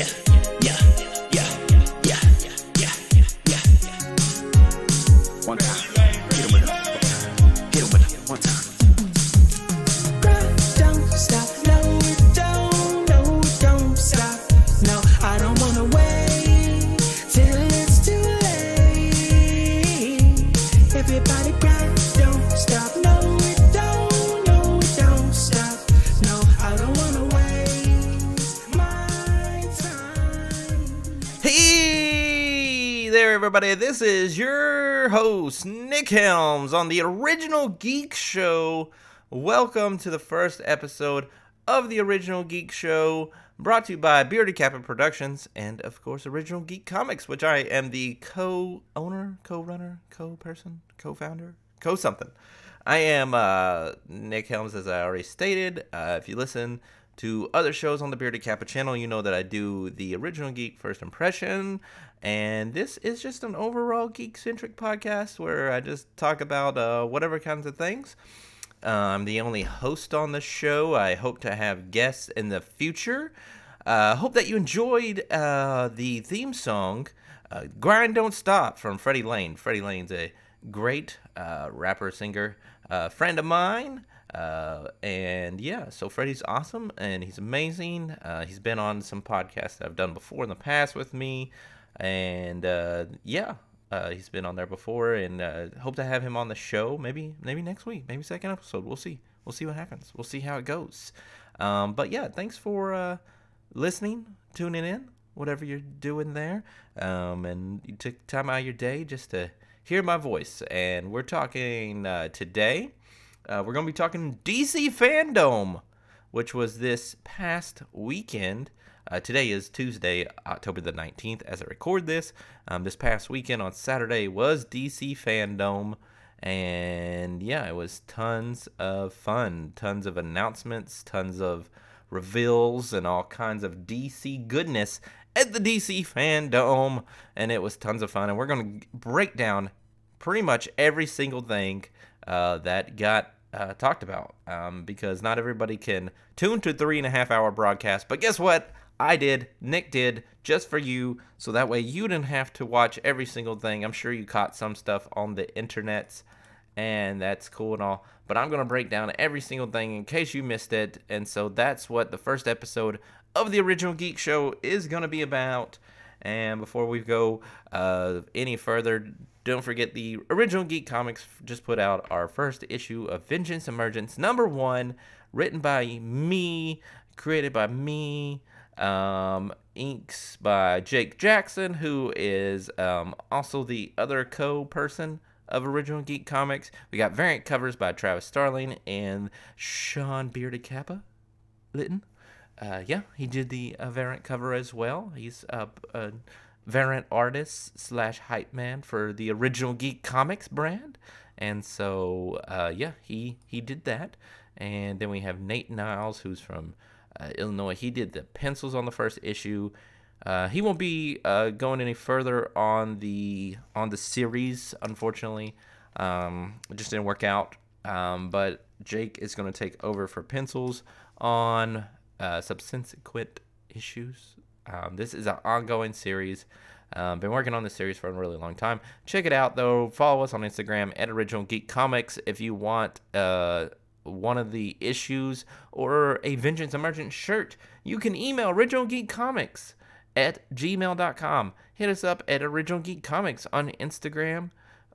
yeah, everybody. This is your host, Nick Helms, on the Original Geek Show. Welcome to the first episode of the Original Geek Show, brought to you by Bearded Kappa Productions and, of course, Original Geek Comics, which I am the co owner, co runner, co person, co founder, co something. I am uh, Nick Helms, as I already stated. Uh, if you listen to other shows on the Bearded Kappa channel, you know that I do the original Geek First Impression. And this is just an overall geek centric podcast where I just talk about uh, whatever kinds of things. Uh, I'm the only host on the show. I hope to have guests in the future. Uh, hope that you enjoyed uh, the theme song, uh, Grind Don't Stop, from Freddie Lane. Freddie Lane's a great uh, rapper, singer, uh, friend of mine. Uh, and yeah, so Freddie's awesome and he's amazing. Uh, he's been on some podcasts that I've done before in the past with me. And uh, yeah, uh, he's been on there before, and uh, hope to have him on the show. Maybe maybe next week, maybe second episode. We'll see. We'll see what happens. We'll see how it goes. Um, but yeah, thanks for uh, listening, tuning in, whatever you're doing there, um, and you took time out of your day just to hear my voice. And we're talking today. Uh, we're gonna be talking DC Fandom, which was this past weekend. Uh, today is Tuesday, October the 19th, as I record this. Um, this past weekend on Saturday was DC Fandom. And yeah, it was tons of fun. Tons of announcements, tons of reveals, and all kinds of DC goodness at the DC Fandom. And it was tons of fun. And we're going to break down pretty much every single thing uh, that got uh, talked about um, because not everybody can tune to three and a half hour broadcast. But guess what? I did, Nick did, just for you, so that way you didn't have to watch every single thing. I'm sure you caught some stuff on the internets, and that's cool and all. But I'm gonna break down every single thing in case you missed it, and so that's what the first episode of the original Geek Show is gonna be about. And before we go uh, any further, don't forget the original Geek Comics just put out our first issue of Vengeance Emergence number one, written by me, created by me, um, inks by Jake Jackson, who is um, also the other co person of Original Geek Comics. We got variant covers by Travis Starling and Sean Bearded Kappa Litton. Uh, yeah, he did the uh, variant cover as well. He's a, a variant artist slash hype man for the Original Geek Comics brand, and so uh, yeah, he he did that. And then we have Nate Niles, who's from uh, Illinois. He did the pencils on the first issue. Uh, he won't be uh, going any further on the on the series, unfortunately. Um, it just didn't work out. Um, but Jake is going to take over for pencils on uh, subsequent issues. Um, this is an ongoing series. Um, been working on this series for a really long time. Check it out though. Follow us on Instagram at Original Geek Comics if you want uh, one of the issues or a Vengeance Emergent shirt. You can email Original Geek Comics at gmail.com. Hit us up at Original Geek Comics on Instagram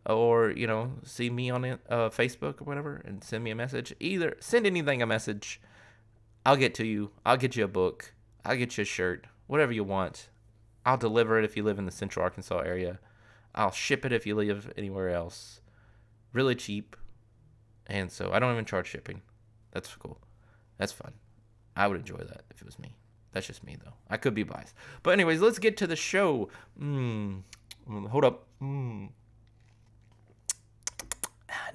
or, you know, see me on uh, Facebook or whatever and send me a message. Either send anything a message. I'll get to you. I'll get you a book. I'll get you a shirt. Whatever you want. I'll deliver it if you live in the Central Arkansas area. I'll ship it if you live anywhere else. Really cheap. And so I don't even charge shipping. That's cool. That's fun. I would enjoy that if it was me. That's just me though. I could be biased. But anyways, let's get to the show. Mm, hold up. Mm.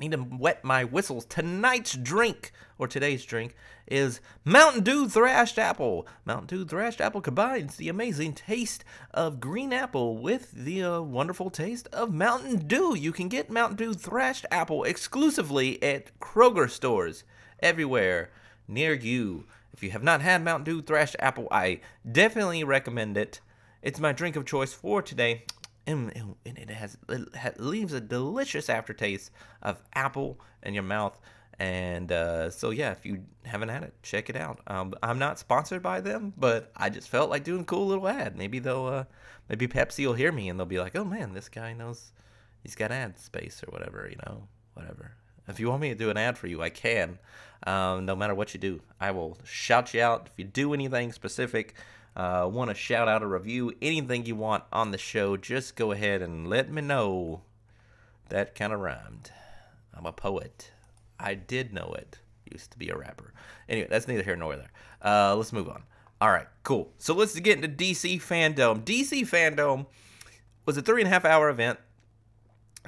Need to wet my whistles. Tonight's drink, or today's drink, is Mountain Dew Thrashed Apple. Mountain Dew Thrashed Apple combines the amazing taste of green apple with the uh, wonderful taste of Mountain Dew. You can get Mountain Dew Thrashed Apple exclusively at Kroger stores everywhere near you. If you have not had Mountain Dew Thrashed Apple, I definitely recommend it. It's my drink of choice for today, and, and it has it leaves a delicious aftertaste of apple in your mouth. And uh, so yeah, if you haven't had it, check it out. Um, I'm not sponsored by them, but I just felt like doing a cool little ad. Maybe they'll, uh, maybe Pepsi will hear me and they'll be like, "Oh man, this guy knows, he's got ad space or whatever, you know, whatever." If you want me to do an ad for you, I can. Um, no matter what you do, I will shout you out. If you do anything specific, uh, want to shout out a review, anything you want on the show, just go ahead and let me know. That kind of rhymed. I'm a poet. I did know it. Used to be a rapper. Anyway, that's neither here nor there. Uh, let's move on. All right, cool. So let's get into DC Fandom. DC Fandom was a three and a half hour event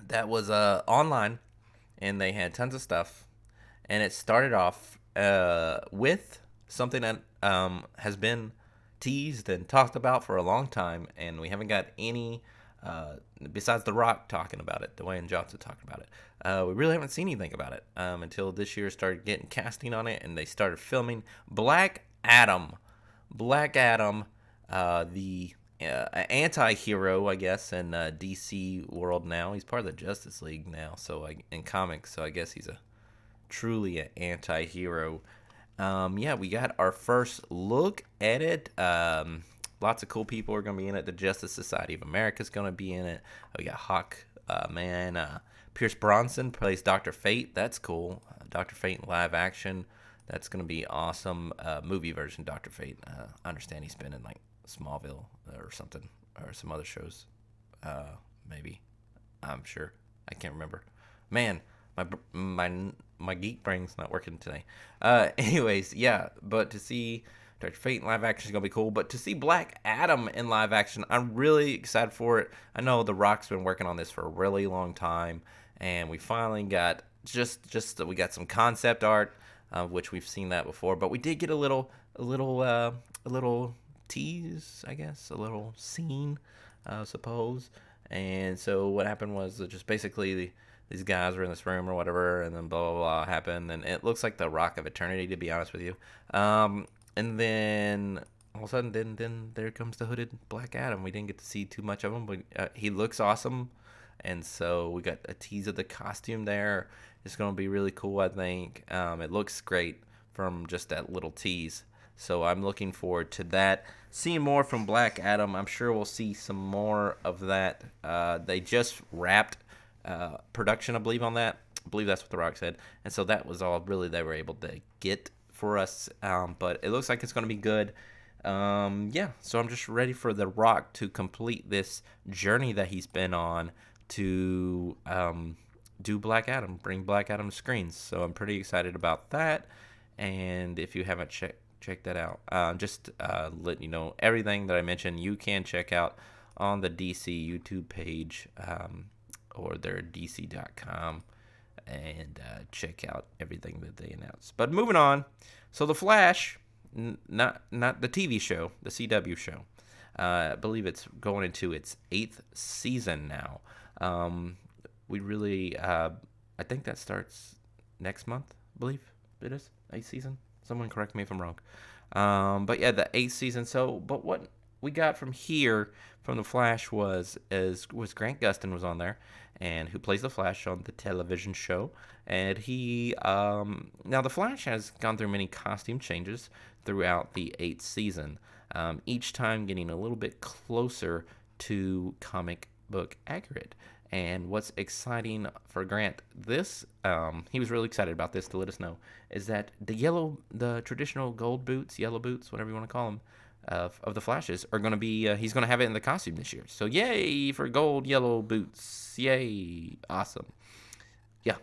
that was uh, online, and they had tons of stuff. And it started off uh, with something that um, has been teased and talked about for a long time, and we haven't got any. Uh, besides The Rock talking about it, Dwayne Johnson talking about it, uh, we really haven't seen anything about it um, until this year started getting casting on it and they started filming Black Adam. Black Adam, uh, the uh, anti-hero, I guess, in uh, DC world now. He's part of the Justice League now, so I, in comics, so I guess he's a truly an anti-hero. Um, yeah, we got our first look at it. Um, lots of cool people are going to be in it. The Justice Society of America is going to be in it. We got Hawk uh, Man. Uh, Pierce Brosnan plays Doctor Fate. That's cool. Uh, Doctor Fate in live action. That's going to be awesome. Uh, movie version Doctor Fate. Uh, I understand he's been in like Smallville or something or some other shows. Uh, maybe. I'm sure. I can't remember. Man, my my my geek brain's not working today. Uh, anyways, yeah, but to see Doctor Fate in live action is gonna be cool. But to see Black Adam in live action, I'm really excited for it. I know The Rock's been working on this for a really long time, and we finally got just just we got some concept art, uh, which we've seen that before. But we did get a little a little uh, a little tease, I guess, a little scene, I suppose. And so what happened was just basically the, these guys were in this room or whatever, and then blah blah blah happened, and it looks like the Rock of Eternity, to be honest with you. Um, and then all of a sudden, then then there comes the hooded Black Adam. We didn't get to see too much of him, but uh, he looks awesome, and so we got a tease of the costume there. It's gonna be really cool, I think. Um, it looks great from just that little tease. So I'm looking forward to that. Seeing more from Black Adam. I'm sure we'll see some more of that. Uh, they just wrapped uh, production, I believe, on that. I believe that's what The Rock said. And so that was all really they were able to get for us. Um, but it looks like it's going to be good. Um, yeah, so I'm just ready for The Rock to complete this journey that he's been on to um, do Black Adam, bring Black Adam to screens. So I'm pretty excited about that. And if you haven't checked check that out. Uh, just uh, let you know everything that I mentioned. You can check out on the DC YouTube page um, or their DC.com and uh, check out everything that they announce. But moving on, so the Flash, n- not not the TV show, the CW show. Uh, I believe it's going into its eighth season now. Um, we really, uh, I think that starts next month. I believe it is eighth season. Someone correct me if I'm wrong. Um, but yeah, the eighth season. So, but what we got from here from the Flash was is was Grant Gustin was on there, and who plays the Flash on the television show, and he um, now the Flash has gone through many costume changes throughout the eighth season, um, each time getting a little bit closer to comic book accurate. And what's exciting for Grant, this um, he was really excited about this to let us know, is that the yellow, the traditional gold boots, yellow boots, whatever you want to call them, of, of the Flashes are going to be. Uh, he's going to have it in the costume this year. So yay for gold yellow boots! Yay, awesome. Yeah.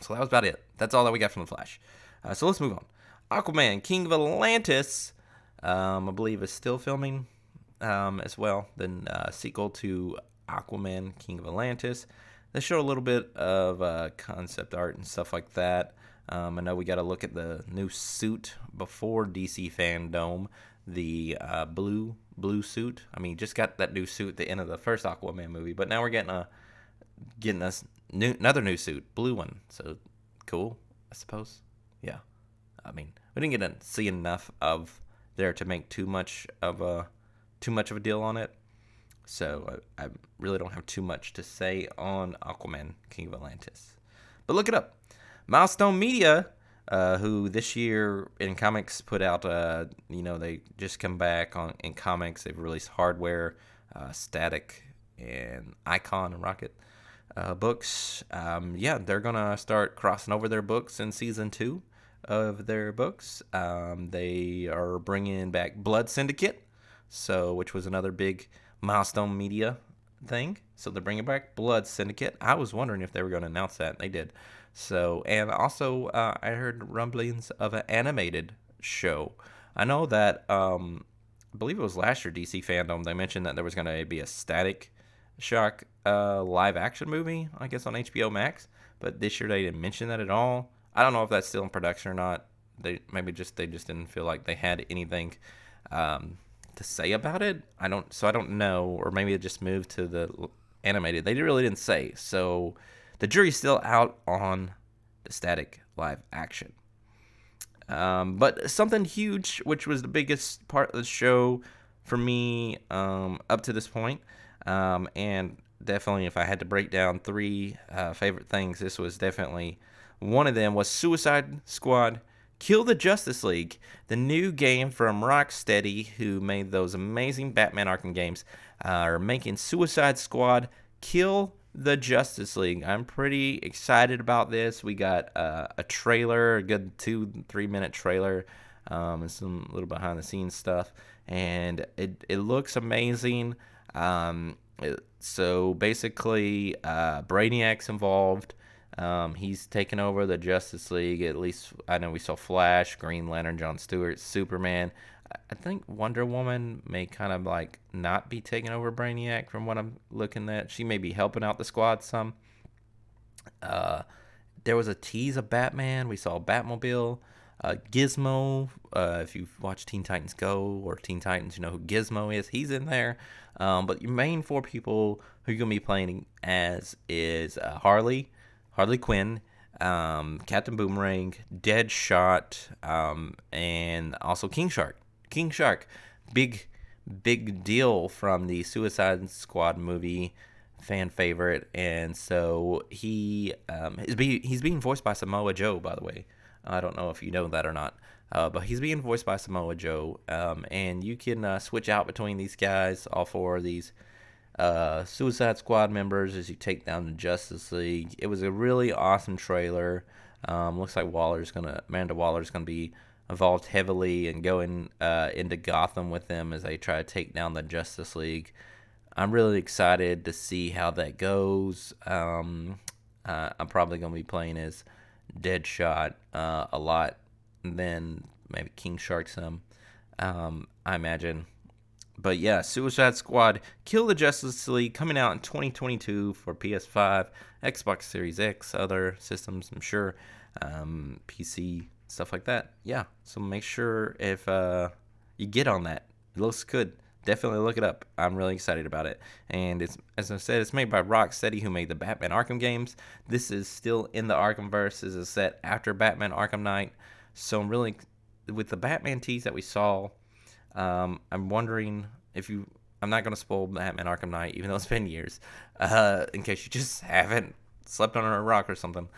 So that was about it. That's all that we got from the Flash. Uh, so let's move on. Aquaman, King of Atlantis, um, I believe is still filming um, as well. Then uh, sequel to Aquaman, King of Atlantis. They show a little bit of uh, concept art and stuff like that. Um, I know we got to look at the new suit before DC Fandom, the uh, blue blue suit. I mean, just got that new suit at the end of the first Aquaman movie, but now we're getting a getting us new another new suit, blue one. So cool, I suppose. Yeah, I mean, we didn't get to see enough of there to make too much of a too much of a deal on it. So I, I really don't have too much to say on Aquaman King of Atlantis. But look it up. Milestone Media, uh, who this year in comics put out, uh, you know, they just come back on in comics. They've released hardware, uh, Static, and Icon and Rocket uh, books. Um, yeah, they're gonna start crossing over their books in season two of their books. Um, they are bringing back Blood Syndicate, so which was another big Milestone Media thing. So they're bringing back Blood Syndicate. I was wondering if they were going to announce that. They did. So and also uh, I heard rumblings of an animated show. I know that um, I believe it was last year DC fandom. They mentioned that there was going to be a Static Shock uh, live action movie. I guess on HBO Max. But this year they didn't mention that at all. I don't know if that's still in production or not. They maybe just they just didn't feel like they had anything um, to say about it. I don't, so I don't know, or maybe it just moved to the animated. They really didn't say. So the jury's still out on the static live action. Um, but something huge, which was the biggest part of the show for me um, up to this point, um, and definitely if I had to break down three uh, favorite things, this was definitely one of them was Suicide Squad Kill the Justice League, the new game from Rocksteady, who made those amazing Batman Arkham games, uh, are making Suicide Squad Kill the Justice League. I'm pretty excited about this. We got uh, a trailer, a good two, three minute trailer, um, and some little behind the scenes stuff, and it, it looks amazing. Um, it- so basically, uh, Brainiac's involved. Um, he's taken over the Justice League. At least I know we saw Flash, Green Lantern, John Stewart, Superman. I- think Wonder Woman may kind of like not be taking over Brainiac from what I'm looking at. She may be helping out the squad some. Uh, there was a tease of Batman. We saw Batmobile. Uh, Gizmo, uh, if you've watched Teen Titans Go or Teen Titans, you know who Gizmo is. He's in there. Um, but your main four people who you're going to be playing as is uh, Harley, Harley Quinn, um, Captain Boomerang, Deadshot, um, and also King Shark. King Shark, big, big deal from the Suicide Squad movie, fan favorite, and so he um, is be, he's being voiced by Samoa Joe, by the way. I don't know if you know that or not, uh, but he's being voiced by Samoa Joe, um, and you can uh, switch out between these guys, all four of these uh, Suicide Squad members as you take down the Justice League. It was a really awesome trailer. Um, looks like Waller's gonna, Amanda Waller's gonna be involved heavily and going uh, into Gotham with them as they try to take down the Justice League. I'm really excited to see how that goes. Um, uh, I'm probably gonna be playing as Deadshot uh, a lot, then maybe King Shark some. Um, I imagine but yeah, Suicide Squad Kill the Justice League coming out in 2022 for PS5, Xbox Series X, other systems, I'm sure, um, PC, stuff like that. Yeah, so make sure if uh, you get on that. It looks good. Definitely look it up. I'm really excited about it. And it's as I said, it's made by Rocksteady, who made the Batman Arkham games. This is still in the Arkhamverse. This is set after Batman Arkham Knight. So I'm really with the Batman tease that we saw. Um, I'm wondering if you. I'm not going to spoil Batman Arkham Knight, even though it's been years, uh, in case you just haven't slept under a rock or something.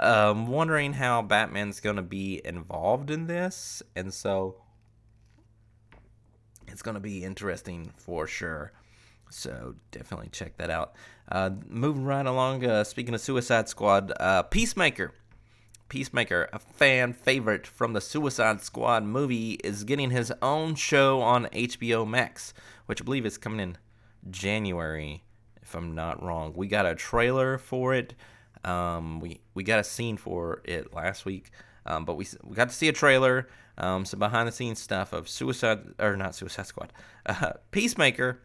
Um, wondering how Batman's going to be involved in this, and so it's going to be interesting for sure. So definitely check that out. Uh, moving right along. Uh, speaking of Suicide Squad, uh, Peacemaker. Peacemaker, a fan favorite from the Suicide Squad movie, is getting his own show on HBO Max, which I believe is coming in January, if I'm not wrong. We got a trailer for it. Um, we we got a scene for it last week, um, but we we got to see a trailer, um, some behind the scenes stuff of Suicide or not Suicide Squad, uh, Peacemaker,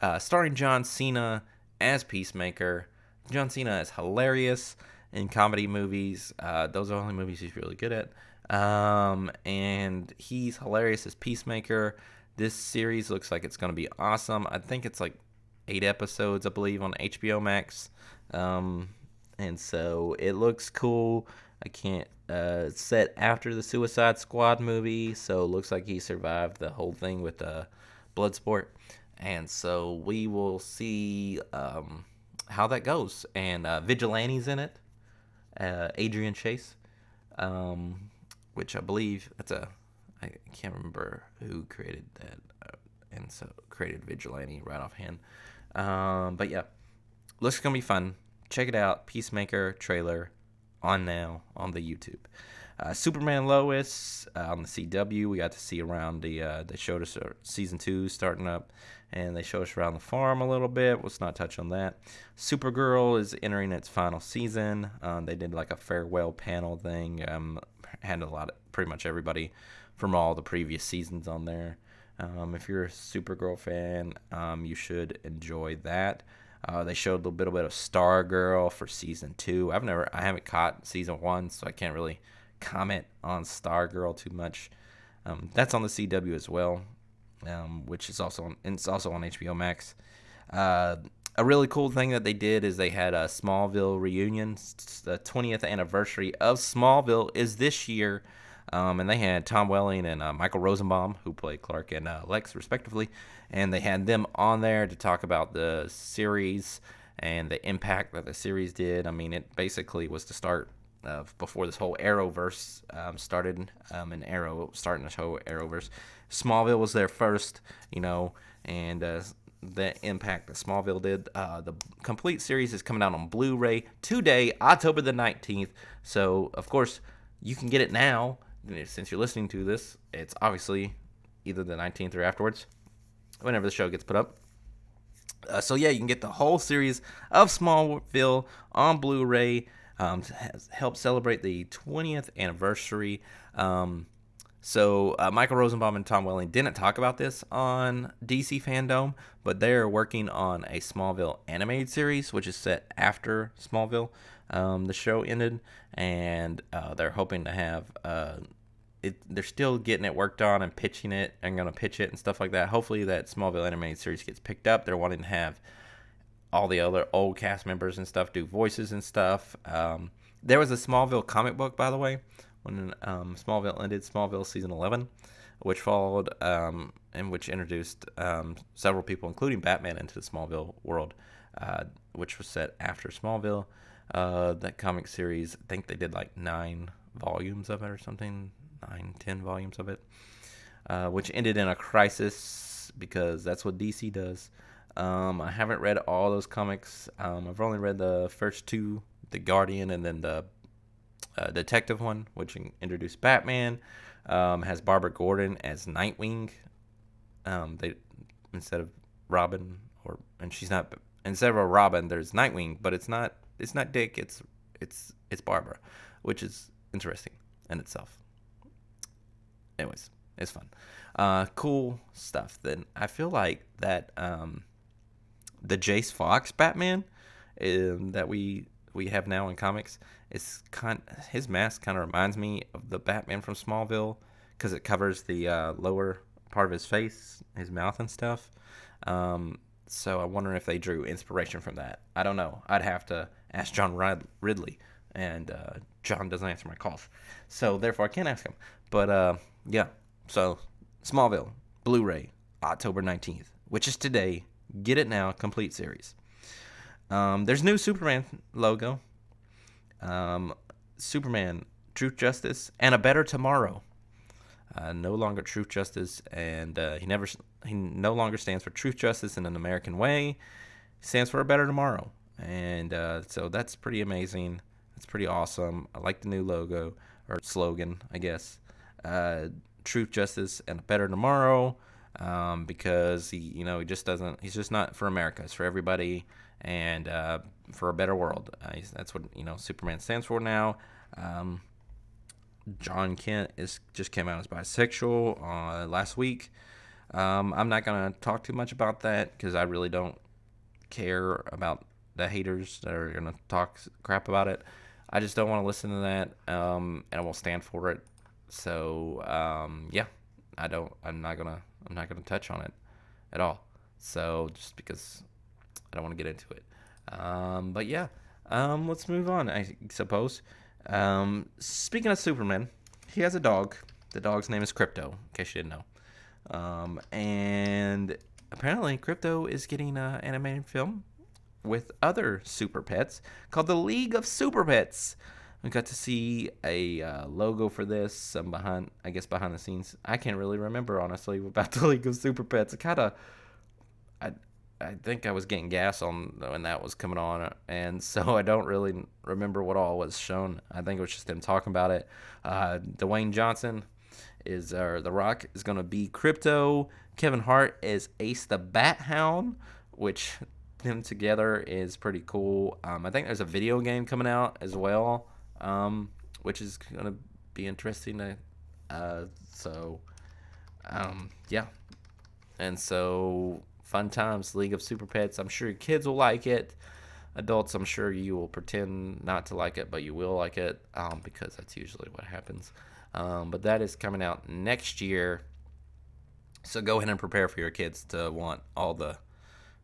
uh, starring John Cena as Peacemaker. John Cena is hilarious in comedy movies. Uh, those are the only movies he's really good at. Um, and he's hilarious as Peacemaker. This series looks like it's going to be awesome. I think it's like eight episodes, I believe, on HBO Max. Um, and so it looks cool. I can't uh, set after the Suicide Squad movie, so it looks like he survived the whole thing with uh, Bloodsport, and so we will see um, how that goes. And uh, Vigilante's in it, uh, Adrian Chase, um, which I believe that's a I can't remember who created that, uh, and so created Vigilante right offhand. Um, but yeah, looks gonna be fun. Check it out, Peacemaker trailer on now on the YouTube. Uh, Superman Lois uh, on the CW. We got to see around the. Uh, they showed us uh, season two starting up, and they showed us around the farm a little bit. Let's not touch on that. Supergirl is entering its final season. Um, they did like a farewell panel thing. Um, had a lot of pretty much everybody from all the previous seasons on there. Um, if you're a Supergirl fan, um, you should enjoy that. Uh, they showed a little bit, a bit of Stargirl for season two. I've never, I haven't caught season one, so I can't really comment on Stargirl too much. Um, that's on the CW as well, um, which is also on, it's also on HBO Max. Uh, a really cool thing that they did is they had a Smallville reunion. The 20th anniversary of Smallville is this year. Um, and they had Tom Welling and uh, Michael Rosenbaum, who played Clark and uh, Lex, respectively. And they had them on there to talk about the series and the impact that the series did. I mean, it basically was the start of before this whole Arrowverse um, started, um, and Arrow starting the whole Arrowverse. Smallville was there first, you know, and uh, the impact that Smallville did. Uh, the complete series is coming out on Blu-ray today, October the 19th. So, of course, you can get it now since you're listening to this, it's obviously either the 19th or afterwards, whenever the show gets put up. Uh, so yeah, you can get the whole series of Smallville on Blu-ray um, to help celebrate the 20th anniversary. Um, so uh, Michael Rosenbaum and Tom Welling didn't talk about this on DC Fandom, but they're working on a Smallville animated series, which is set after Smallville. Um, the show ended, and uh, they're hoping to have. Uh, it, they're still getting it worked on and pitching it and going to pitch it and stuff like that. Hopefully, that Smallville animated series gets picked up. They're wanting to have all the other old cast members and stuff do voices and stuff. Um, there was a Smallville comic book, by the way, when um, Smallville ended, Smallville season 11, which followed um, and which introduced um, several people, including Batman, into the Smallville world, uh, which was set after Smallville. Uh, that comic series, I think they did like nine volumes of it or something, nine, ten volumes of it, uh, which ended in a crisis because that's what DC does. Um, I haven't read all those comics. Um, I've only read the first two, The Guardian and then the uh, detective one, which introduced Batman, um, has Barbara Gordon as Nightwing. Um, they instead of Robin, or and she's not instead of a Robin, there's Nightwing, but it's not it's not Dick. It's it's it's Barbara, which is interesting in itself. Anyways, it's fun, uh, cool stuff. Then I feel like that um, the Jace Fox Batman um, that we we have now in comics is kind his mask kind of reminds me of the Batman from Smallville because it covers the uh, lower part of his face, his mouth and stuff. Um, so I wonder if they drew inspiration from that. I don't know. I'd have to ask John Ridley, and uh, John doesn't answer my calls, so therefore I can't ask him. But uh, yeah, so Smallville Blu-ray October nineteenth, which is today. Get it now, complete series. Um, there's new Superman logo. Um, Superman, Truth, Justice, and a Better Tomorrow. Uh, no longer Truth, Justice, and uh, he never he no longer stands for Truth, Justice, in an American way. He stands for a Better Tomorrow, and uh, so that's pretty amazing. That's pretty awesome. I like the new logo or slogan, I guess. Uh, Truth, Justice, and a Better Tomorrow, um, because he, you know, he just doesn't. He's just not for America. It's for everybody and uh, for a better world. Uh, that's what you know Superman stands for now. Um, Jon Kent is just came out as bisexual uh, last week. Um, I'm not gonna talk too much about that because I really don't care about the haters that are gonna talk crap about it. I just don't want to listen to that, um, and I won't stand for it. So um, yeah, I don't. I'm not gonna. I'm not gonna touch on it at all. So just because I don't want to get into it. Um, but yeah, um, let's move on. I suppose. Um, speaking of Superman, he has a dog. The dog's name is Krypto, in case you didn't know. Um, and apparently, Krypto is getting an animated film with other super pets called the League of Super Pets. We got to see a uh, logo for this, some behind, I guess, behind the scenes. I can't really remember honestly about the League of Super Pets. It kind of, I, I think I was getting gas on when that was coming on, and so I don't really remember what all was shown. I think it was just them talking about it. Uh, Dwayne Johnson is, or The Rock is going to be Krypto. Kevin Hart is Ace the Bat Hound, which them together is pretty cool. Um, I think there's a video game coming out as well, um, which is going to be interesting. To, uh, so, um, yeah. And so, fun times, League of Super Pets. I'm sure kids will like it. Adults, I'm sure you will pretend not to like it, but you will like it um, because that's usually what happens. Um, but that is coming out next year. So go ahead and prepare for your kids to want all the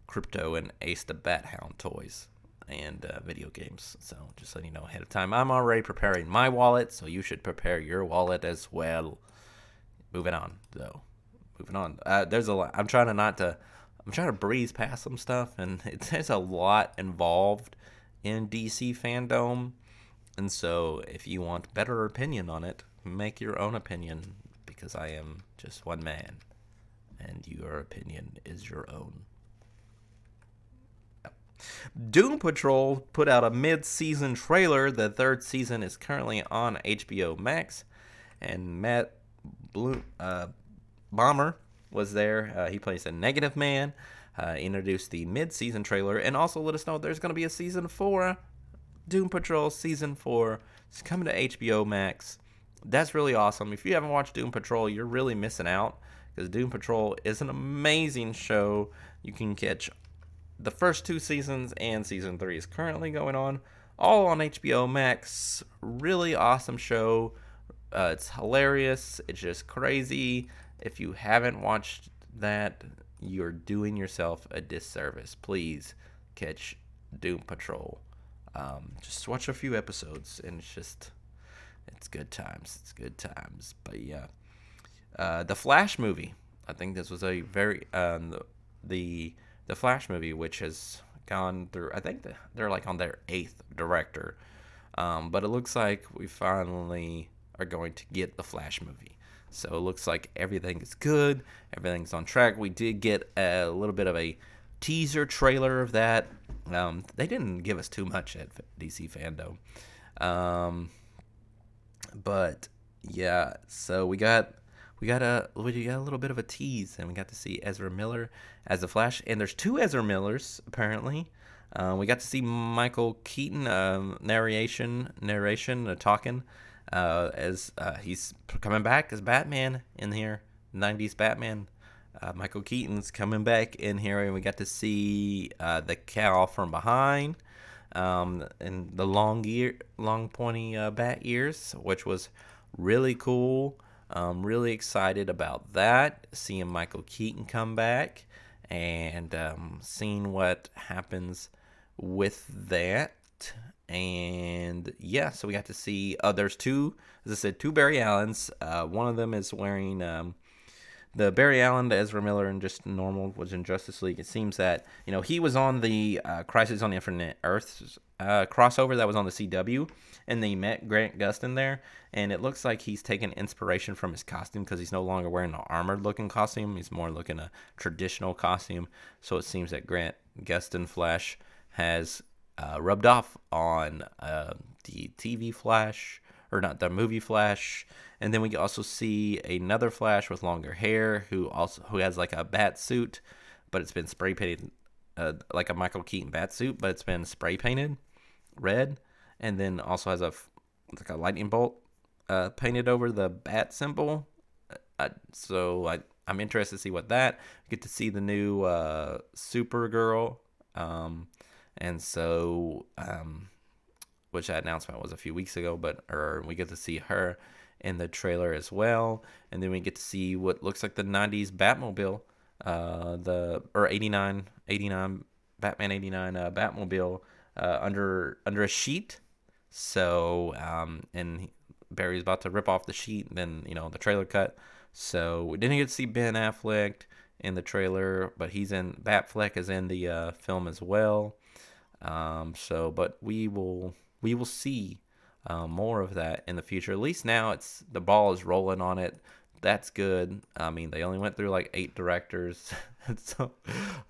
Krypto and Ace the Bat Hound toys and uh, video games. So just letting you know ahead of time. I'm already preparing my wallet, so you should prepare your wallet as well. Moving on, though. Moving on. Uh, there's a lot. I'm trying to not to. I'm trying to breeze past some stuff, and it, there's a lot involved in DC fandom. And so, if you want better opinion on it, make your own opinion because I am just one man, and your opinion is your own. Doom Patrol put out a mid-season trailer. The third season is currently on HBO Max, and Matt Blue uh, Bomer was there. Uh, he plays a negative man. Uh, introduced the mid-season trailer, and also let us know there's going to be a season four. Doom Patrol season four is coming to HBO Max. That's really awesome. If you haven't watched Doom Patrol, you're really missing out because Doom Patrol is an amazing show. You can catch the first two seasons and season three is currently going on, all on HBO Max. Really awesome show. Uh, it's hilarious. It's just crazy. If you haven't watched that, you're doing yourself a disservice. Please catch Doom Patrol. Um, just watch a few episodes, and it's just, it's good times. It's good times. But yeah, uh, the Flash movie. I think this was a very um, the, the the Flash movie, which has gone through. I think they're like on their eighth director, um, but it looks like we finally are going to get the Flash movie. So it looks like everything is good. Everything's on track. We did get a little bit of a teaser trailer of that. Um, they didn't give us too much at DC Fandom. Um, but yeah, so we got we got a we got a little bit of a tease, and we got to see Ezra Miller as the Flash, and there's two Ezra Millers apparently. Uh, we got to see Michael Keaton um, narration narration uh, talking uh, as uh, he's coming back as Batman in here, '90s Batman. Uh, Michael Keaton's coming back in here, and we got to see uh, the cowl from behind, um, and the long ear, long pointy bat ears, which was really cool. Um, really excited about that. Seeing Michael Keaton come back and um, seeing what happens with that. And yeah, so we got to see. Uh, there's two, as I said, two Barry Allens. Uh, one of them is wearing um, the Barry Allen to Ezra Miller and just normal was in Justice League. It seems that you know he was on the uh, Crisis on Infinite Earths uh, crossover that was on the CW, and they met Grant Gustin there, and it looks like he's taken inspiration from his costume because he's no longer wearing an armored looking costume. He's more looking a traditional costume. So it seems that Grant Gustin Flash has uh, rubbed off on uh, the TV Flash or not the movie Flash. And then we also see another Flash with longer hair who also who has like a bat suit, but it's been spray painted uh, like a Michael Keaton bat suit, but it's been spray painted red, and then also has a like a lightning bolt uh, painted over the bat symbol. Uh, so I I'm interested to see what that. Get to see the new uh, Supergirl, um, and so um, which that announcement was a few weeks ago, but or we get to see her in the trailer as well, and then we get to see what looks like the '90s Batmobile, uh, the or '89 '89 Batman '89 uh, Batmobile uh, under under a sheet. So, um, and Barry's about to rip off the sheet, then you know the trailer cut. So we didn't get to see Ben Affleck in the trailer, but he's in Batfleck is in the uh, film as well. Um, so, but we will we will see uh, more of that in the future. At least now it's the ball is rolling on it. That's good. I mean, they only went through like eight directors, so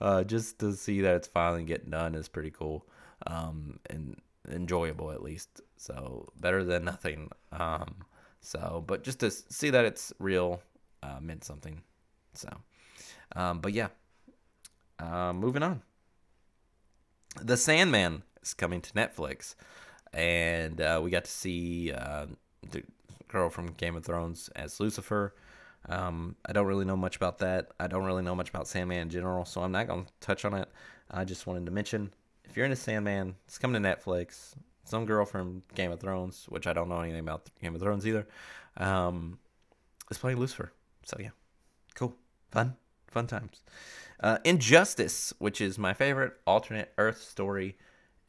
uh, just to see that it's finally getting done is pretty cool um, and enjoyable at least. So better than nothing. Um, so, but just to see that it's real uh, meant something. So, um, but yeah, uh, moving on. The Sandman is coming to Netflix, and uh, we got to see uh, the girl from Game of Thrones as Lucifer. Um, I don't really know much about that. I don't really know much about Sandman in general, so I'm not going to touch on it. I just wanted to mention if you're into Sandman, it's coming to Netflix. Some girl from Game of Thrones, which I don't know anything about Game of Thrones either, um, is playing Lucifer. So yeah, cool, fun, fun times. Uh, Injustice, which is my favorite alternate Earth story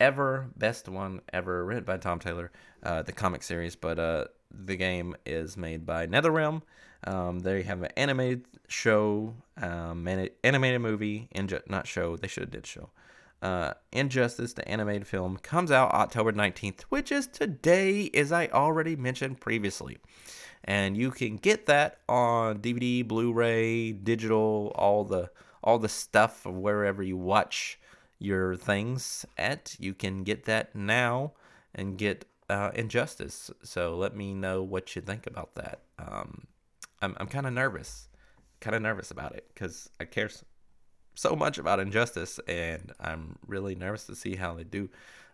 ever, best one ever, written by Tom Taylor, uh, the comic series. But uh, the game is made by NetherRealm. Um, they have an animated show, um, ani- animated movie, not show. They should have did show. Uh, Injustice, the animated film, comes out October 19th, which is today, as I already mentioned previously. And you can get that on DVD, Blu-ray, digital, all the all the stuff of wherever you watch your things at. You can get that now and get uh, Injustice. So let me know what you think about that. Um, I'm I'm kind of nervous, kind of nervous about it because I care so much about Injustice, and I'm really nervous to see how they do.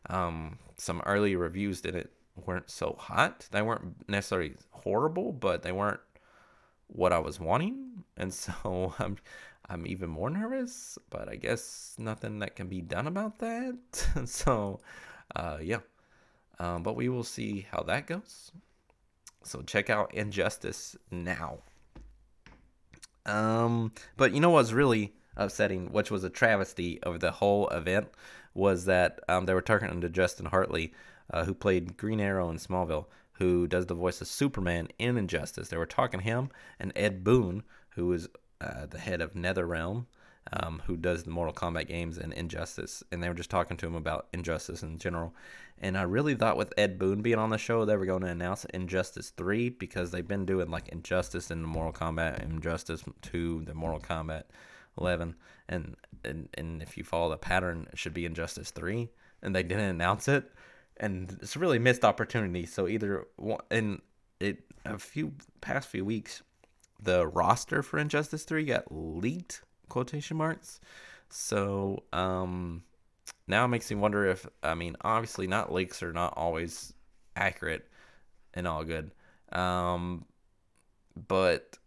Um, some early reviews didn't weren't so hot. They weren't necessarily horrible, but they weren't what I was wanting, and so I'm I'm even more nervous. But I guess nothing that can be done about that. so, uh, yeah. Um, but we will see how that goes. So check out Injustice now. Um, but you know what's really upsetting, which was a travesty of the whole event, was that um, they were talking to Justin Hartley, uh, who played Green Arrow in Smallville, who does the voice of Superman in Injustice. They were talking to him and Ed Boon, who is uh, the head of NetherRealm, um, who does the Mortal Kombat games and Injustice, and they were just talking to him about Injustice in general. And I really thought with Ed Boon being on the show, they were going to announce Injustice 3 because they've been doing like Injustice in the Mortal Kombat, Injustice 2, the Mortal Kombat 11, and and and if you follow the pattern, it should be Injustice 3, and they didn't announce it, and it's a really missed opportunity. So either in it a few past few weeks, the roster for Injustice 3 got leaked quotation marks. So um now it makes me wonder if I mean obviously not leaks are not always accurate and all good. Um but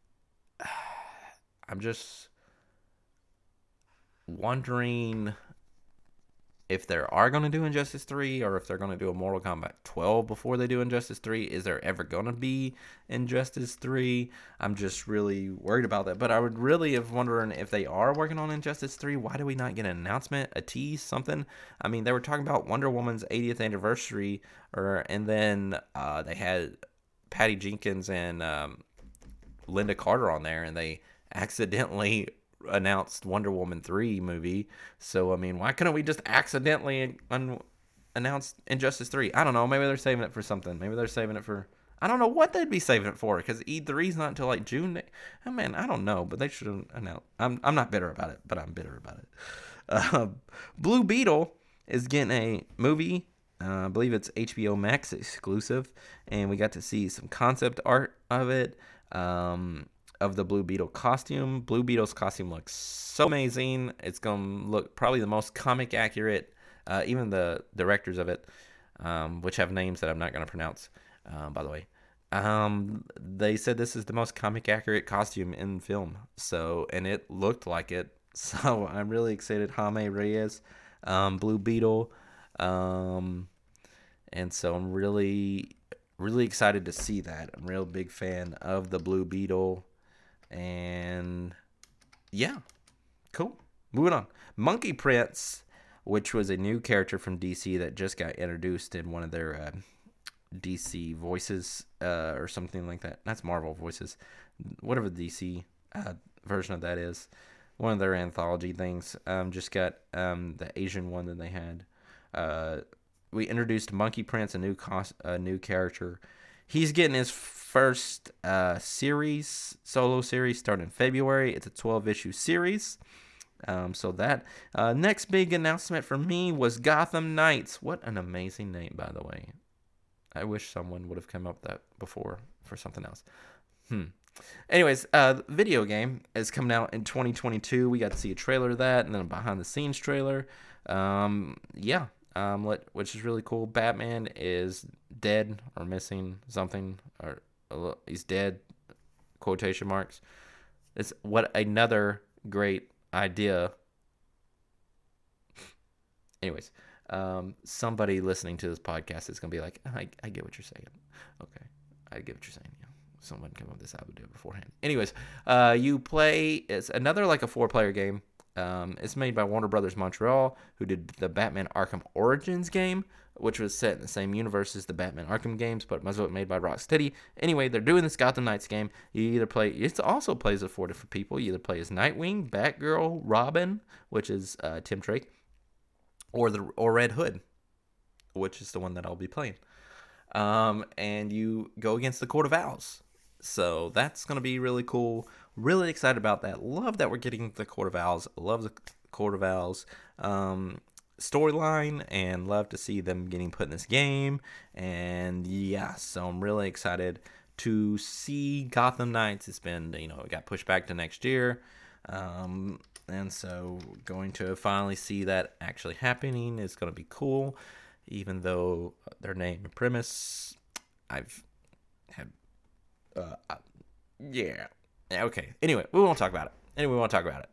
I'm just wondering if they are going to do Injustice 3 or if they're going to do a Mortal Kombat 12 before they do Injustice 3. Is there ever going to be Injustice 3? I'm just really worried about that. But I would really have wondering if they are working on Injustice 3, why do we not get an announcement, a tease, something? I mean, they were talking about Wonder Woman's 80th anniversary, or and then uh, they had Patty Jenkins and um, Lynda Carter on there, and they accidentally announced Wonder Woman 3 movie. So, I mean, why couldn't we just accidentally un- announce Injustice 3? I don't know. Maybe they're saving it for something. Maybe they're saving it for. I don't know what they'd be saving it for because E3 is not until like June. I mean, I don't know, but they should have announced. I'm, I'm not bitter about it, but I'm bitter about it. Uh, Blue Beetle is getting a movie. Uh, I believe it's HBO Max exclusive, and we got to see some concept art of it. Um, of the Blue Beetle costume. Blue Beetle's costume looks so amazing. It's gonna look probably the most comic accurate. Uh, even the directors of it, um, which have names that I'm not gonna pronounce, uh, by the way, um, they said this is the most comic accurate costume in film. So, and it looked like it. So I'm really excited. Jaime Reyes, um, Blue Beetle, um, and so I'm really, really excited to see that. I'm a real big fan of the Blue Beetle. And yeah, cool. Moving on. Monkey Prince, which was a new character from DC that just got introduced in one of their uh, DC Voices uh, or something like that. That's Marvel Voices, whatever DC uh, version of that is. One of their anthology things. Um, just got um, the Asian one that they had. Uh, we introduced Monkey Prince, a new cost, a new character. He's getting his first uh, series, solo series, starting in February. It's a 12 issue series. Um, so that uh, next big announcement for me was Gotham Knights. What an amazing name, by the way. I wish someone would have come up that before for something else. Hmm. Anyways, uh, video game is coming out in 2022. We got to see a trailer of that, and then a behind the scenes trailer. Um, yeah, um, which is really cool. Batman is dead or missing something, or he's dead. Quotation marks. It's what another great idea. Anyways, um, somebody listening to this podcast is gonna be like, I, I get what you're saying. Okay, I get what you're saying. Yeah, someone came up with this idea beforehand. Anyways, uh, you play. It's another like a four-player game. Um, it's made by Warner Brothers Montreal, who did the Batman Arkham Origins game, which was set in the same universe as the Batman Arkham games, but was made by Rocksteady. Anyway, they're doing this Gotham Knights game. You either play, it also plays with four different people. You either play as Nightwing, Batgirl, Robin, which is uh, Tim Drake, or the or Red Hood, which is the one that I'll be playing. Um, and you go against the Court of Owls. So that's gonna be really cool. Really excited about that. Love that we're getting the Court of Owls. Love the Court of Owls um, storyline and love to see them getting put in this game. And yeah, so I'm really excited to see Gotham Knights. It's been, you know, it got pushed back to next year. Um, and so going to finally see that actually happening is going to be cool. Even though their name and premise, I've had, uh, yeah, okay. Anyway, we won't talk about it. Anyway, we won't talk about it.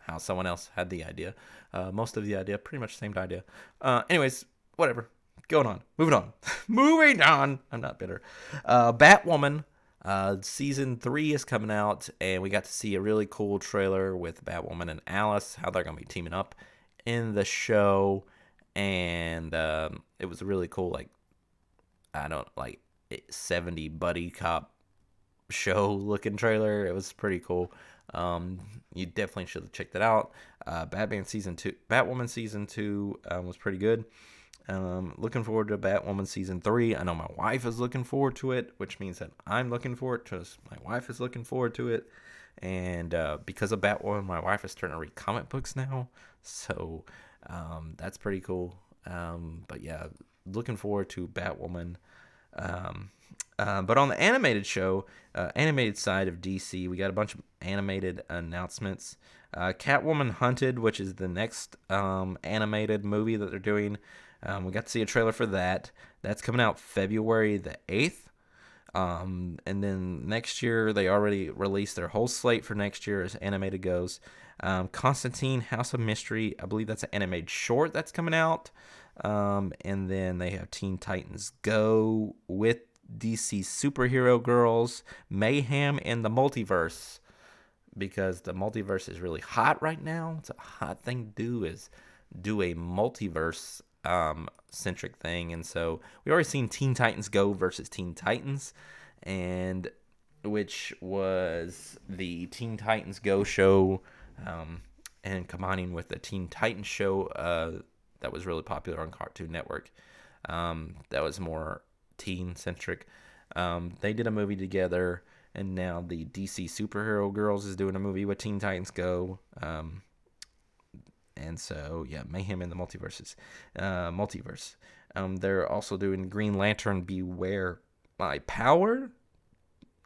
How someone else had the idea. Uh, most of the idea, pretty much same idea. Uh, anyways, whatever. Going on. Moving on. Moving on. I'm not bitter. Uh, Batwoman. Uh, season three is coming out, and we got to see a really cool trailer with Batwoman and Alice, how they're going to be teaming up in the show. And um, it was really cool, like, I don't like 70 buddy cop show looking trailer. It was pretty cool. Um, you definitely should check that out. Uh, Batman season two, Batwoman season two um, was pretty good. Um, looking forward to Batwoman season three. I know my wife is looking forward to it, which means that I'm looking forward to it. My wife is looking forward to it, and uh, because of Batwoman, my wife is starting to read comic books now. So um, that's pretty cool. Um, but yeah, looking forward to Batwoman. Um, uh, but on the animated show, uh, animated side of DC, we got a bunch of animated announcements. Uh, Catwoman Hunted, which is the next um, animated movie that they're doing. Um, we got to see a trailer for that. That's coming out February the 8th. Um, and then next year, they already released their whole slate for next year as animated goes. Um, Constantine House of Mystery, I believe that's an animated short that's coming out. Um, and then they have Teen Titans Go with DC superhero girls, Mayhem, and the multiverse. Because the multiverse is really hot right now. It's a hot thing to do is do a multiverse um, centric thing. And so we already seen Teen Titans Go versus Teen Titans, and which was the Teen Titans Go show, um, and combining with the Teen Titans show uh, that was really popular on Cartoon Network. Um, that was more teen centric. Um, they did a movie together, and now the DC Superhero Girls is doing a movie with Teen Titans Go. Um, and so yeah, Mayhem in the multiverses, uh, multiverse. Um, they're also doing Green Lantern Beware My Power.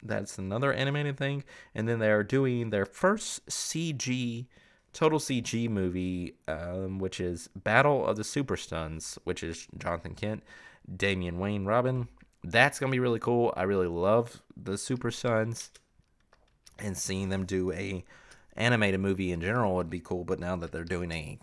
That's another animated thing, and then they're doing their first CG, total CG movie, um, which is Battle of the Super Sons, which is Jonathan Kent, Damian Wayne, Robin. That's gonna be really cool. I really love the Super Sons, and seeing them do a animated movie in general would be cool. But now that they're doing a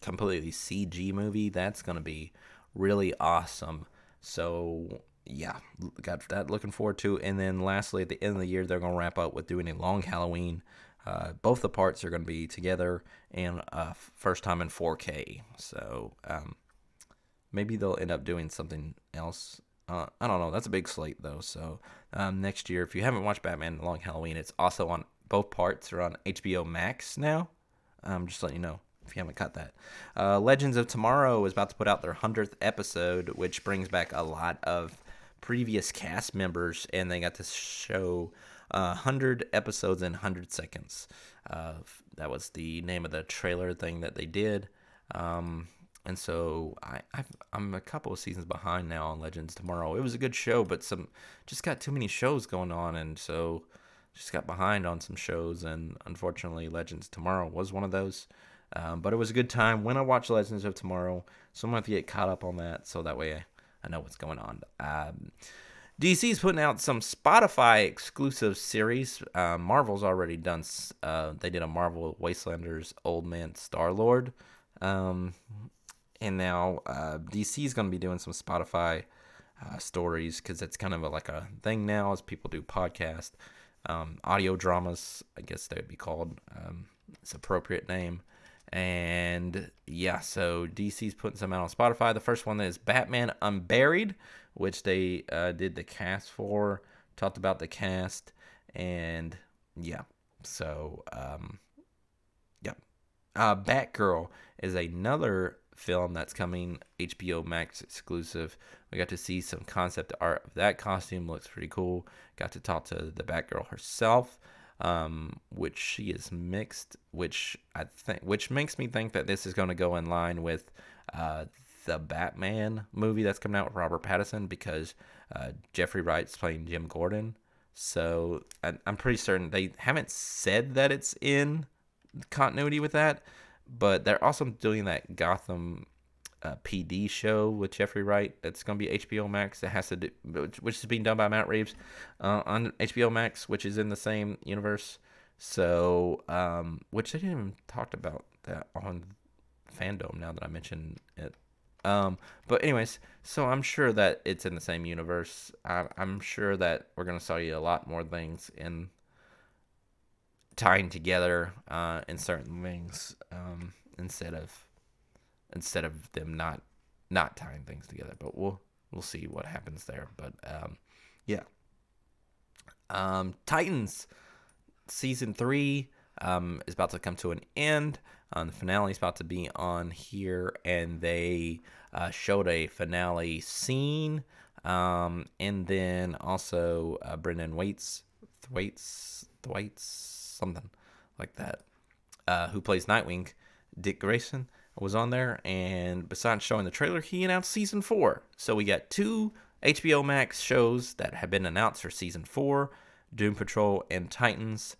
completely CG movie, that's gonna be really awesome. So yeah, got that looking forward to. And then lastly, at the end of the year, they're gonna wrap up with doing a long Halloween. Uh, both the parts are going to be together and uh, first time in 4K. So um, maybe they'll end up doing something else Uh, I don't know. That's a big slate though. So um, next year, if you haven't watched Batman: Long Halloween, it's also on both parts are on HBO Max now. Um, just letting you know if you haven't caught that. Uh, Legends of Tomorrow is about to put out their hundredth episode, which brings back a lot of previous cast members, and they got to show uh, 100 episodes in 100 seconds. Uh, that was the name of the trailer thing that they did. Um, and so I, i am a couple of seasons behind now on Legends Tomorrow. It was a good show, but some just got too many shows going on, and so just got behind on some shows. And unfortunately, Legends Tomorrow was one of those. Um, but it was a good time when I watched Legends of Tomorrow. So I'm going to get caught up on that so that way I, I know what's going on. Um, DC's putting out some Spotify exclusive series. Uh, Marvel's already done. Uh, they did a Marvel Wastelanders Old Man Star Lord, um, and now uh, is going to be doing some Spotify uh, stories because it's kind of a, like a thing now as people do podcast um, audio dramas. I guess they would be called. Um, it's appropriate name. And yeah, so DC's putting some out on Spotify. The first one is Batman Unburied, which they uh, did the cast for, talked about the cast, and yeah, so um, yeah. Uh, Batgirl is another film that's coming HBO Max exclusive. We got to see some concept art of that costume. Looks pretty cool. Got to talk to the Batgirl herself um, which she is mixed, which I think, which makes me think that this is going to go in line with uh, the Batman movie that's coming out with Robert Pattinson because uh, Jeffrey Wright's playing Jim Gordon. So I'm pretty certain they haven't said that it's in continuity with that, but they're also doing that Gotham uh, PD show with Jeffrey Wright that's going to be HBO Max that has to do, which is being done by Matt Reeves uh, on HBO Max, which is in the same universe. So, um, which they didn't even talk about that on fandom now that I mentioned it. Um, but anyways, so I'm sure that it's in the same universe. I, I'm sure that we're gonna see a lot more things in tying together uh, in certain things um, instead of instead of them not not tying things together. But we'll we'll see what happens there. But um, yeah, um, Titans season three um, is about to come to an end. Um, the finale is about to be on here, and they uh, showed a finale scene, um, and then also uh, Brenton Waits, Thwaites, Thwaites, something like that, uh, who plays Nightwing, Dick Grayson was on there, and besides showing the trailer, he announced season four. So we got two HBO Max shows that have been announced for season four Doom Patrol and Titans.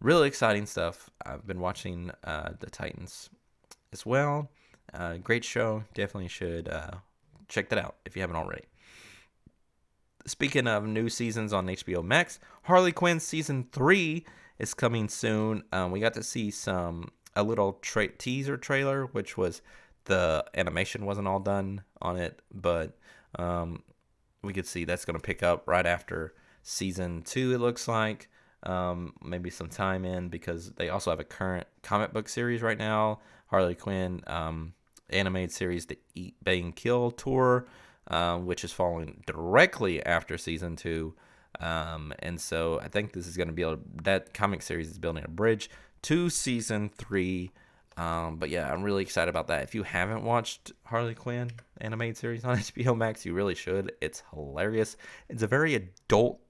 Really exciting stuff. I've been watching uh, the Titans as well. Uh, great show. Definitely should uh, check that out if you haven't already. Speaking of new seasons on HBO Max, Harley Quinn season three is coming soon. Um, we got to see some a little tra- teaser trailer, which was the animation wasn't all done on it, but um, we could see that's going to pick up right after season two. It looks like um, maybe some time in because they also have a current comic book series right now, Harley Quinn um, animated series, the Eat, Bang, Kill tour, uh, which is following directly after season two. Um, and so I think this is going to be a, that comic series is building a bridge to season three. Um, but yeah, I'm really excited about that. If you haven't watched Harley Quinn animated series on HBO Max, you really should. It's hilarious. It's a very adult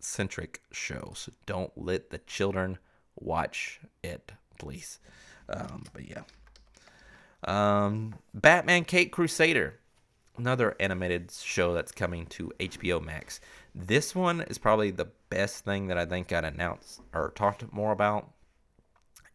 centric show, so don't let the children watch it, please. Um, but yeah. Um, Batman Cape Crusader, another animated show that's coming to HBO Max. This one is probably the best thing that I think got announced or talked more about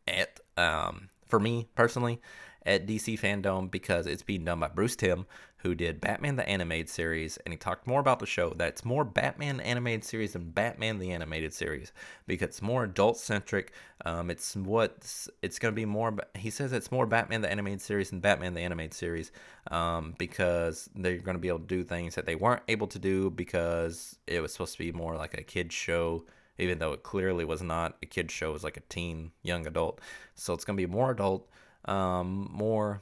at um, for me personally at DC Fandom because it's being done by Bruce Timm, who did Batman the Animated Series, and he talked more about the show that it's more Batman Animated Series than Batman the Animated Series because it's more adult centric. Um, it's what it's going to be more. He says it's more Batman the Animated Series than Batman the Animated Series um, because they're going to be able to do things that they weren't able to do because it was supposed to be more like a kid show even though it clearly was not a kid show. It was like a teen, young adult. So it's going to be more adult, um, more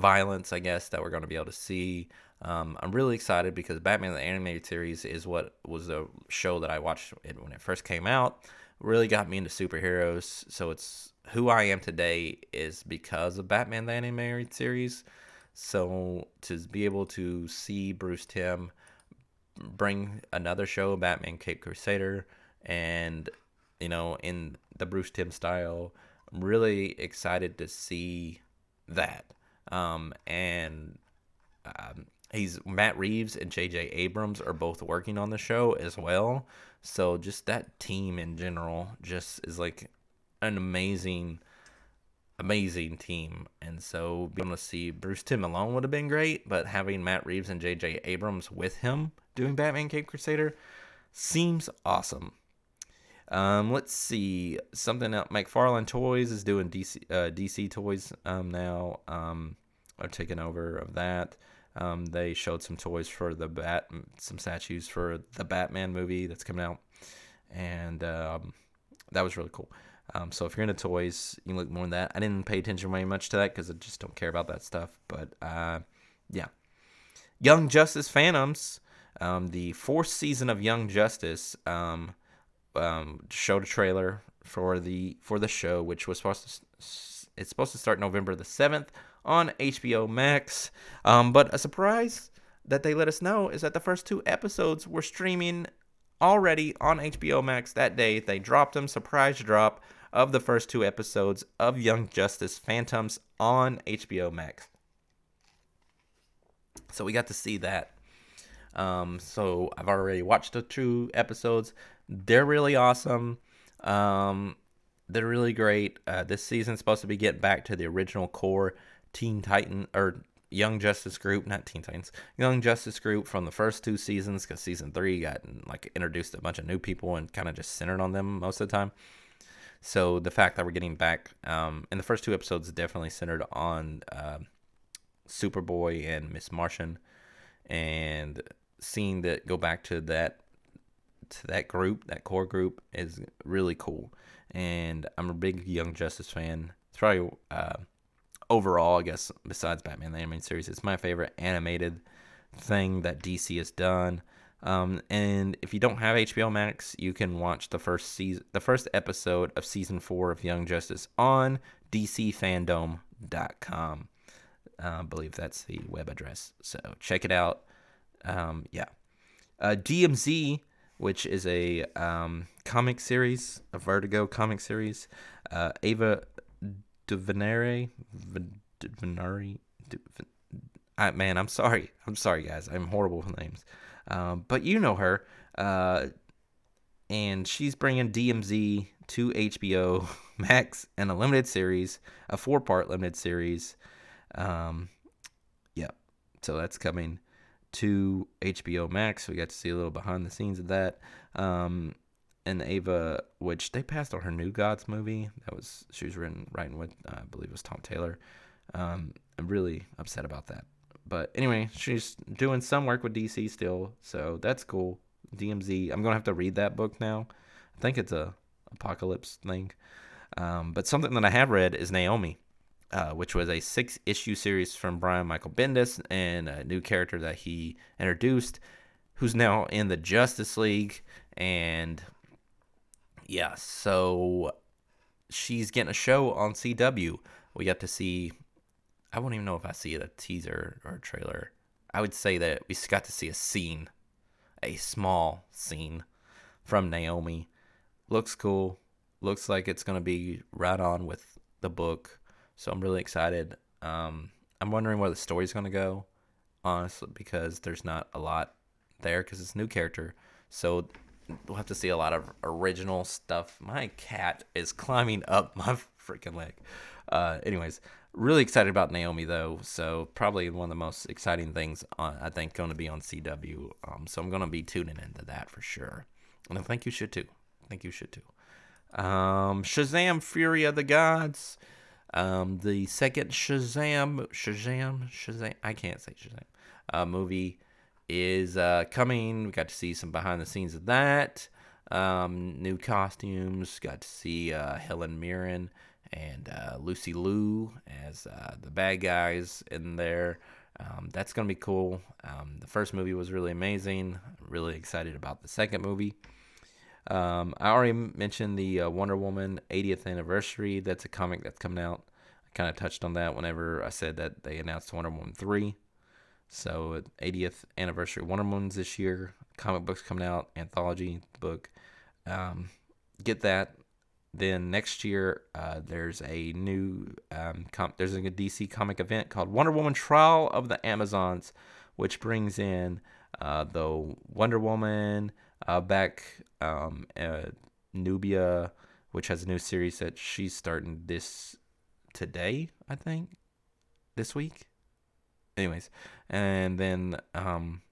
violence, I guess, that we're going to be able to see. Um, I'm really excited because Batman the Animated Series is what was a show that I watched when it first came out. Really got me into superheroes. So it's who I am today is because of Batman the Animated Series. So to be able to see Bruce Timm bring another show, Batman Cape Crusader, and you know, in the Bruce Timm style, I'm really excited to see that. Um, and um, he's Matt Reeves and J.J. Abrams are both working on the show as well. So just that team in general just is like an amazing, amazing team. And so being able to see Bruce Timm alone would have been great, but having Matt Reeves and J.J. Abrams with him doing Batman Cape Crusader seems awesome. Um, let's see something else. McFarlane Toys is doing DC uh, DC toys um, now. Um, are taking over of that. Um, they showed some toys for the bat, some statues for the Batman movie that's coming out, and um, that was really cool. Um, so if you're into toys, you can look more than that. I didn't pay attention very much to that because I just don't care about that stuff. But uh, yeah, Young Justice Phantoms, um, the fourth season of Young Justice, um, um, showed a trailer for the for the show, which was supposed to it's supposed to start November the seventh on HBO Max. Um, but a surprise that they let us know is that the first two episodes were streaming already on HBO Max that day. They dropped them, surprise drop of the first two episodes of Young Justice Phantoms on HBO Max. So we got to see that. Um, so I've already watched the two episodes. They're really awesome. Um, they're really great. Uh, this season's supposed to be getting back to the original core Teen Titan or Young Justice Group, not Teen Titans, Young Justice Group from the first two seasons. Because season three got like introduced a bunch of new people and kind of just centered on them most of the time. So the fact that we're getting back um, in the first two episodes definitely centered on uh, Superboy and Miss Martian, and seeing that go back to that to that group, that core group, is really cool. And I'm a big Young Justice fan. It's probably uh, overall, I guess, besides Batman the Animated Series, it's my favorite animated thing that DC has done. Um, and if you don't have HBO Max, you can watch the first season, the first episode of season four of Young Justice on DCFandom.com. Uh, I believe that's the web address. So check it out. Um, yeah. Uh, DMZ, which is a um, comic series, a Vertigo comic series. Uh, Ava DuVernay, DuVernay, I, man, I'm sorry. I'm sorry, guys. I'm horrible with names. Um, but you know her. Uh, and she's bringing DMZ to HBO Max and a limited series, a four part limited series. Um, yeah. So that's coming to HBO Max. We got to see a little behind the scenes of that. Um, and Ava, which they passed on her New Gods movie. That was she was written writing with uh, I believe it was Tom Taylor. Um, I'm really upset about that. But anyway, she's doing some work with DC still, so that's cool. DMZ. I'm gonna have to read that book now. I think it's a apocalypse thing. Um, but something that I have read is Naomi, uh, which was a six issue series from Brian Michael Bendis and a new character that he introduced, who's now in the Justice League. And yeah, so she's getting a show on CW. We got to see, I won't even know if I see a teaser or a trailer. I would say that we got to see a scene, a small scene from Naomi. Looks cool. Looks like it's going to be right on with the book. So I'm really excited. Um, I'm wondering where the story's going to go, honestly, because there's not a lot there because it's a new character. So we'll have to see a lot of original stuff. My cat is climbing up my freaking leg. Uh, anyways, really excited about Naomi though. So probably one of the most exciting things on, I think going to be on CW. Um, so I'm going to be tuning into that for sure. And I think you should too. I think you should too. Um, Shazam: Fury of the Gods. Um, the second Shazam, Shazam, Shazam. I can't say Shazam. Uh, movie is uh, coming. We got to see some behind the scenes of that. Um, new costumes. Got to see uh, Helen Mirren and uh, Lucy Liu as uh, the bad guys in there. Um, that's going to be cool. Um, the first movie was really amazing. I'm really excited about the second movie. Um, I already mentioned the uh, Wonder Woman 80th anniversary. That's a comic that's coming out. I kind of touched on that whenever I said that they announced Wonder Woman 3. So, 80th anniversary Wonder Woman's this year. Comic books coming out, anthology book. Um, get that. Then next year, uh, there's a new um, there's a DC comic event called Wonder Woman Trial of the Amazons, which brings in uh, the Wonder Woman uh, back, um, uh, Nubia, which has a new series that she's starting this today, I think, this week. Anyways, and then um,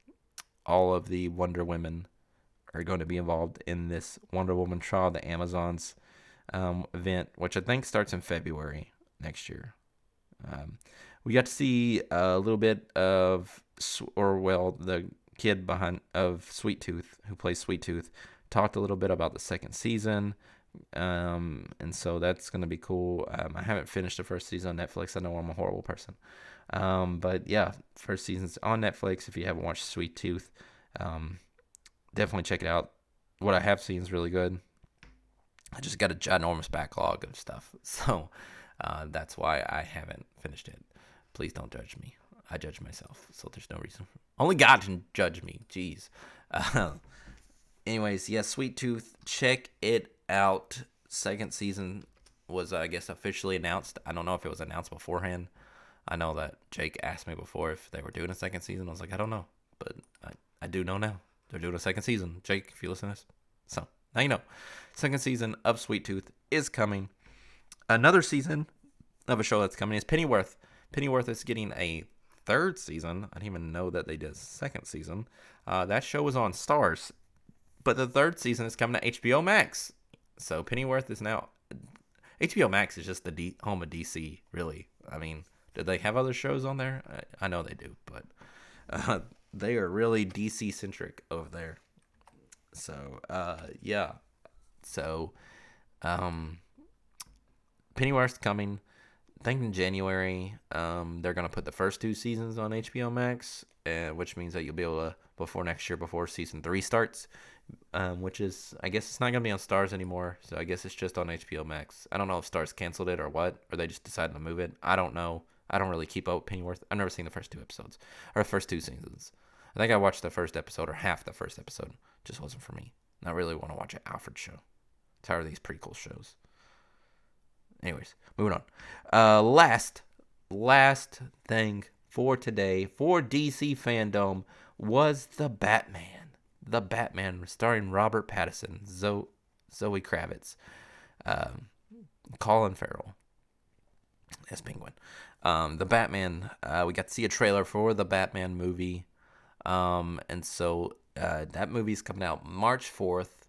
all of the Wonder Women are going to be involved in this Wonder Woman Trial, the Amazons um, event, which I think starts in February next year. Um, we got to see a little bit of, or well, the kid behind of Sweet Tooth who plays Sweet Tooth talked a little bit about the second season. Um, and so that's going to be cool. Um, I haven't finished the first season on Netflix. I know I'm a horrible person. Um, but yeah, first season's on Netflix. If you haven't watched Sweet Tooth, um, definitely check it out. What I have seen is really good. I just got a ginormous backlog of stuff, so uh, that's why I haven't finished it. Please don't judge me. I judge myself, so there's no reason. Only God can judge me. Jeez. Uh, anyways, yes, Sweet Tooth, check it out. Second season was, I guess, officially announced. I don't know if it was announced beforehand. I know that Jake asked me before if they were doing a second season. I was like, I don't know, but I, I do know now. They're doing a second season. Jake, if you listen to this, so now you know. Second season of Sweet Tooth is coming. Another season of a show that's coming is Pennyworth. Pennyworth is getting a third season. I didn't even know that they did a second season. Uh, that show was on Starz, but the third season is coming to HBO Max. So Pennyworth is now HBO Max is just the D- home of DC. Really, I mean, do they have other shows on there? I, I know they do, but uh, they are really DC centric over there. So uh, yeah, so um, Pennyworth's coming. I think in January, um, they're gonna put the first two seasons on HBO Max, uh, which means that you'll be able to before next year, before season three starts. Um, which is, I guess it's not gonna be on Starz anymore, so I guess it's just on HBO Max. I don't know if Starz canceled it or what, or they just decided to move it. I don't know. I don't really keep up with Pennyworth. I've never seen the first two episodes or the first two seasons. I think I watched the first episode or half the first episode. Just wasn't for me. Not really want to watch an Alfred show. Tired of these prequel shows. Anyways, moving on. Uh, last, last thing for today for DC fandom was the Batman. The Batman, starring Robert Pattinson, Zoe, Zoe Kravitz, um, Colin Farrell as Penguin. Um, the Batman, uh, we got to see a trailer for the Batman movie. Um, and so uh, that movie's coming out March 4th,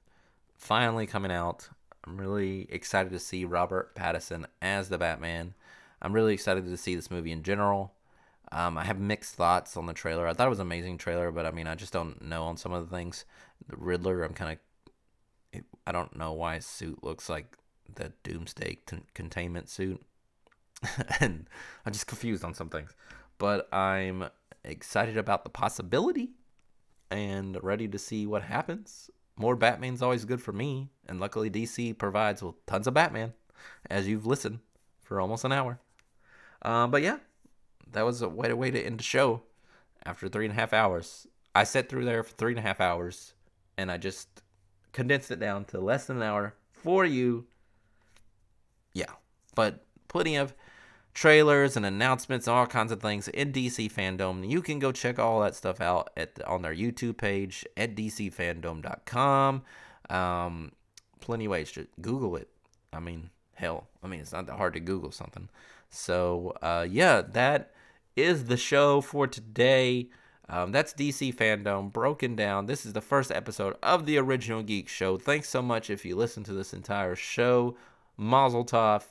finally coming out. I'm really excited to see Robert Pattinson as the Batman. I'm really excited to see this movie in general. Um, I have mixed thoughts on the trailer. I thought it was an amazing trailer, but I mean, I just don't know on some of the things. The Riddler, I'm kind of, I don't know why his suit looks like the Doomsday con- containment suit, and I'm just confused on some things. But I'm excited about the possibility and ready to see what happens. More Batman's always good for me, and luckily DC provides tons of Batman, as you've listened for almost an hour. Um, but yeah, that was a way way to end the show after three and a half hours. I sat through there for three and a half hours, and I just condensed it down to less than an hour for you. Yeah, but plenty of trailers and announcements and all kinds of things in DC fandom. You can go check all that stuff out at on their YouTube page at dcfandom.com. Um, plenty ways to Google it. I mean, hell, I mean it's not that hard to Google something. So uh, yeah, that is the show for today. Um, that's DC fandom broken down. This is the first episode of the original Geek Show. Thanks so much if you listen to this entire show. Mazel tov.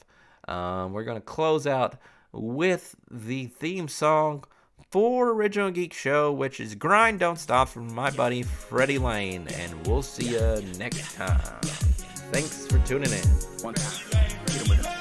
Um, we're going to close out with the theme song for Original Geek Show, which is Grind Don't Stop from my buddy Freddie Lane. And we'll see you next time. Thanks for tuning in.